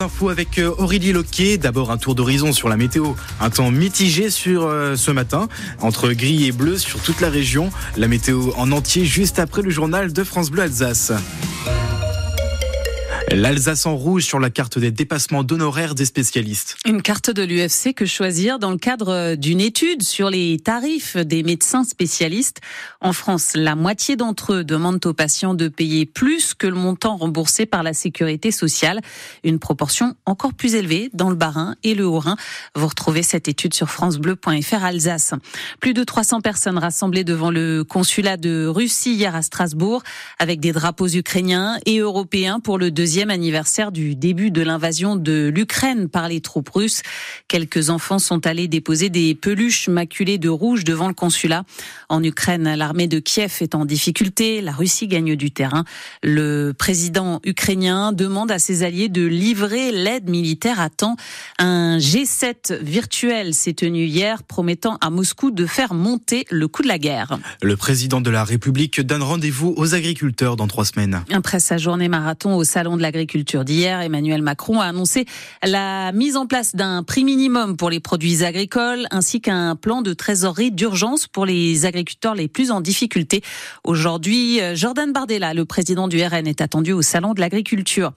Info avec euh, Aurélie Loquet. D'abord un tour d'horizon sur la météo. Un temps mitigé sur euh, ce matin, entre gris et bleu sur toute la région. La météo en entier juste après le journal de France Bleu Alsace. L'Alsace en rouge sur la carte des dépassements d'honoraires des spécialistes. Une carte de l'UFC que choisir dans le cadre d'une étude sur les tarifs des médecins spécialistes. En France, la moitié d'entre eux demandent aux patients de payer plus que le montant remboursé par la sécurité sociale. Une proportion encore plus élevée dans le Bas-Rhin et le Haut-Rhin. Vous retrouvez cette étude sur francebleu.fr Alsace. Plus de 300 personnes rassemblées devant le consulat de Russie hier à Strasbourg avec des drapeaux ukrainiens et européens pour le deuxième anniversaire du début de l'invasion de l'Ukraine par les troupes russes. Quelques enfants sont allés déposer des peluches maculées de rouge devant le consulat. En Ukraine, l'armée de Kiev est en difficulté. La Russie gagne du terrain. Le président ukrainien demande à ses alliés de livrer l'aide militaire à temps. Un G7 virtuel s'est tenu hier, promettant à Moscou de faire monter le coût de la guerre. Le président de la République donne rendez-vous aux agriculteurs dans trois semaines. Après sa journée marathon au salon de l'agriculture d'hier, Emmanuel Macron a annoncé la mise en place d'un prix minimum pour les produits agricoles ainsi qu'un plan de trésorerie d'urgence pour les agriculteurs les plus en difficulté. Aujourd'hui, Jordan Bardella, le président du RN, est attendu au salon de l'agriculture.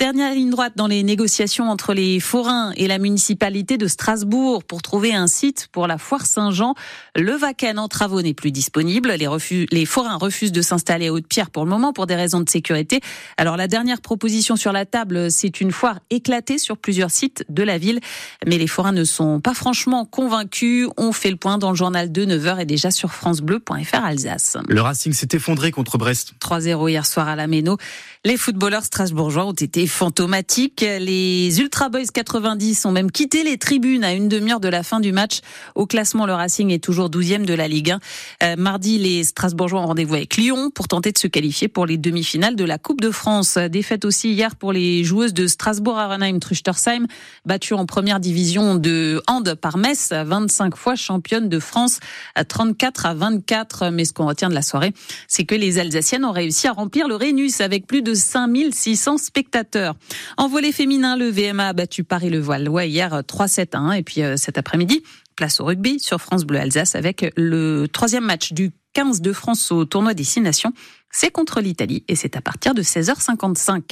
Dernière ligne droite dans les négociations entre les forains et la municipalité de Strasbourg pour trouver un site pour la foire Saint-Jean. Le Vacan en travaux n'est plus disponible. Les, refus, les forains refusent de s'installer à Haute-Pierre pour le moment pour des raisons de sécurité. Alors la dernière proposition sur la table, c'est une foire éclatée sur plusieurs sites de la ville. Mais les forains ne sont pas franchement convaincus. On fait le point dans le journal de 9h et déjà sur francebleu.fr Alsace. Le Racing s'est effondré contre Brest. 3-0 hier soir à la Méno. Les footballeurs strasbourgeois ont été fantomatiques. Les Ultra Boys 90 ont même quitté les tribunes à une demi-heure de la fin du match. Au classement, le Racing est toujours 12e de la Ligue 1. Euh, mardi, les Strasbourgeois ont rendez-vous avec Lyon pour tenter de se qualifier pour les demi-finales de la Coupe de France. Défaite aussi hier pour les joueuses de Strasbourg, Arenheim, Truchtersheim, battues en première division de hand par Metz, 25 fois championne de France, à 34 à 24. Mais ce qu'on retient de la soirée, c'est que les Alsaciennes ont réussi à remplir le Rhénus avec plus de 5600 spectateurs. En volet féminin, le VMA a battu Paris-le-Voile ouais, hier 3-7 1. Et puis euh, cet après-midi, place au rugby sur France Bleu Alsace avec le troisième match du 15 de France au tournoi des Six Nations. C'est contre l'Italie et c'est à partir de 16h55.